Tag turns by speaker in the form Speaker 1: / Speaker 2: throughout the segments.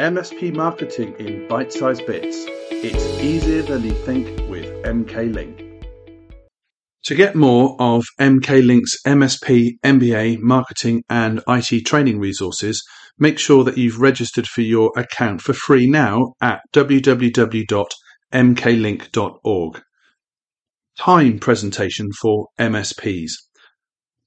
Speaker 1: MSP marketing in bite sized bits. It's easier than you think with MK Link. To get more of MK Link's MSP, MBA, marketing, and IT training resources, make sure that you've registered for your account for free now at www.mklink.org. Time presentation for MSPs.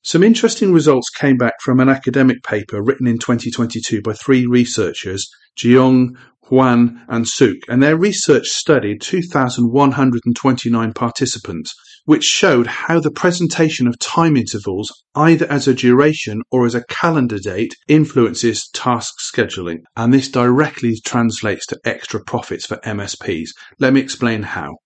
Speaker 1: Some interesting results came back from an academic paper written in 2022 by three researchers, Jiong, Huan, and Suk, and their research studied 2,129 participants, which showed how the presentation of time intervals, either as a duration or as a calendar date, influences task scheduling. And this directly translates to extra profits for MSPs. Let me explain how.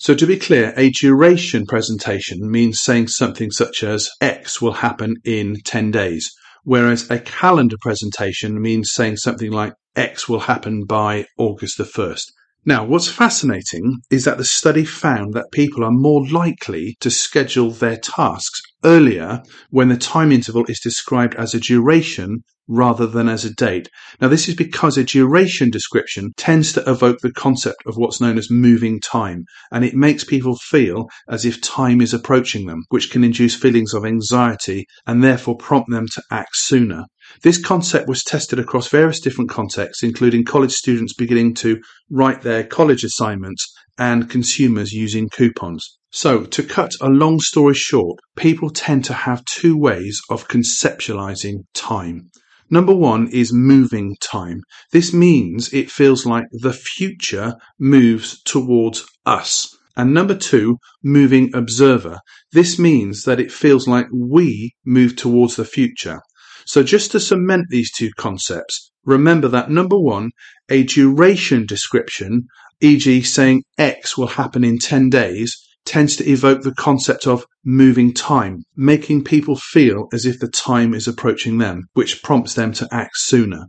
Speaker 1: So to be clear, a duration presentation means saying something such as X will happen in 10 days, whereas a calendar presentation means saying something like X will happen by August the 1st. Now, what's fascinating is that the study found that people are more likely to schedule their tasks earlier when the time interval is described as a duration rather than as a date. Now, this is because a duration description tends to evoke the concept of what's known as moving time, and it makes people feel as if time is approaching them, which can induce feelings of anxiety and therefore prompt them to act sooner. This concept was tested across various different contexts, including college students beginning to write their college assignments and consumers using coupons. So, to cut a long story short, people tend to have two ways of conceptualizing time. Number one is moving time. This means it feels like the future moves towards us. And number two, moving observer. This means that it feels like we move towards the future. So just to cement these two concepts, remember that number one, a duration description, e.g. saying X will happen in 10 days, tends to evoke the concept of moving time, making people feel as if the time is approaching them, which prompts them to act sooner.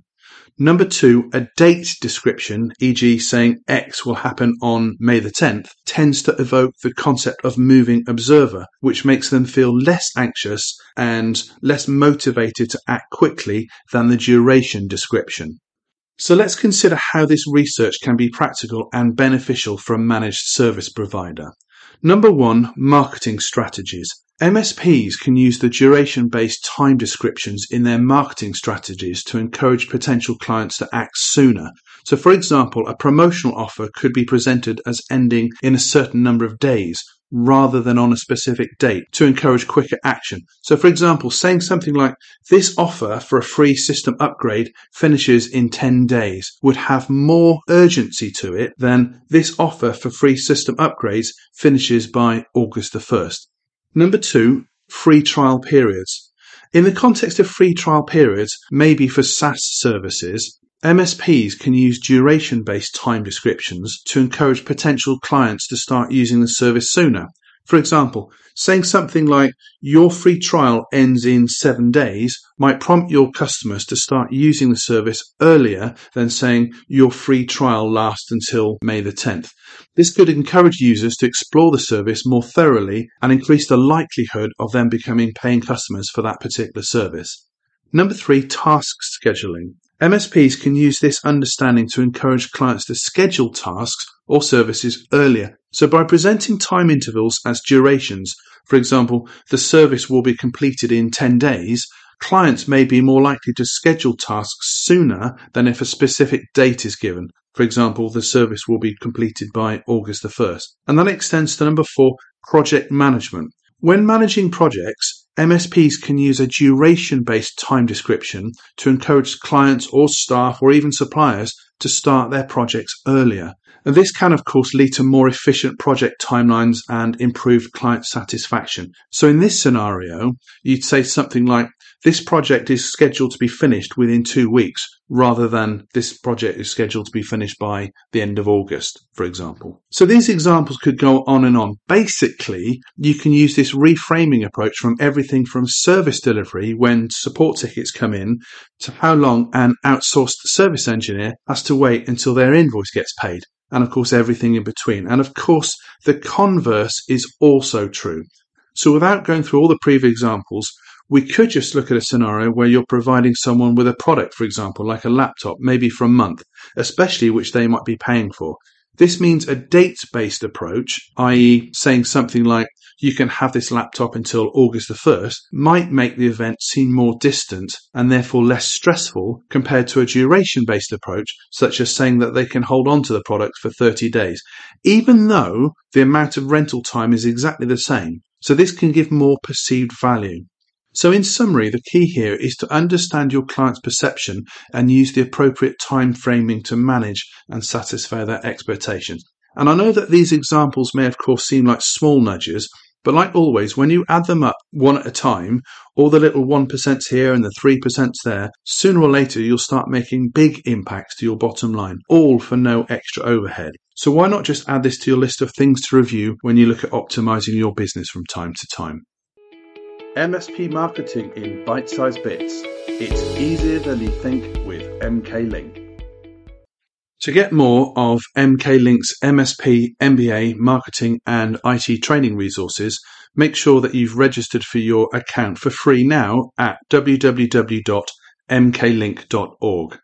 Speaker 1: Number two, a date description, e.g. saying X will happen on May the 10th, tends to evoke the concept of moving observer, which makes them feel less anxious and less motivated to act quickly than the duration description. So let's consider how this research can be practical and beneficial for a managed service provider. Number one, marketing strategies. MSPs can use the duration based time descriptions in their marketing strategies to encourage potential clients to act sooner. So, for example, a promotional offer could be presented as ending in a certain number of days rather than on a specific date to encourage quicker action. So, for example, saying something like, This offer for a free system upgrade finishes in 10 days would have more urgency to it than this offer for free system upgrades finishes by August the 1st. Number two, free trial periods. In the context of free trial periods, maybe for SaaS services, MSPs can use duration based time descriptions to encourage potential clients to start using the service sooner. For example, saying something like, Your free trial ends in seven days might prompt your customers to start using the service earlier than saying, Your free trial lasts until May the 10th. This could encourage users to explore the service more thoroughly and increase the likelihood of them becoming paying customers for that particular service. Number three, task scheduling. MSPs can use this understanding to encourage clients to schedule tasks or services earlier. So by presenting time intervals as durations, for example, the service will be completed in 10 days, clients may be more likely to schedule tasks sooner than if a specific date is given. For example, the service will be completed by August the 1st. And that extends to number four, project management. When managing projects, MSPs can use a duration based time description to encourage clients or staff or even suppliers to start their projects earlier. And this can, of course, lead to more efficient project timelines and improved client satisfaction. So, in this scenario, you'd say something like, This project is scheduled to be finished within two weeks, rather than this project is scheduled to be finished by the end of August, for example. So these examples could go on and on. Basically, you can use this reframing approach from everything from service delivery when support tickets come in to how long an outsourced service engineer has to wait until their invoice gets paid. And of course, everything in between. And of course, the converse is also true. So without going through all the previous examples, we could just look at a scenario where you're providing someone with a product, for example, like a laptop, maybe for a month, especially which they might be paying for. This means a date based approach, i.e., saying something like, you can have this laptop until August the 1st, might make the event seem more distant and therefore less stressful compared to a duration based approach, such as saying that they can hold on to the product for 30 days, even though the amount of rental time is exactly the same. So this can give more perceived value. So, in summary, the key here is to understand your client's perception and use the appropriate time framing to manage and satisfy their expectations. And I know that these examples may, of course, seem like small nudges, but like always, when you add them up one at a time, all the little 1% here and the 3% there, sooner or later you'll start making big impacts to your bottom line, all for no extra overhead. So why not just add this to your list of things to review when you look at optimizing your business from time to time? MSP marketing in bite sized bits. It's easier than you think with MK Link. To get more of MK Link's MSP, MBA, marketing, and IT training resources, make sure that you've registered for your account for free now at www.mklink.org.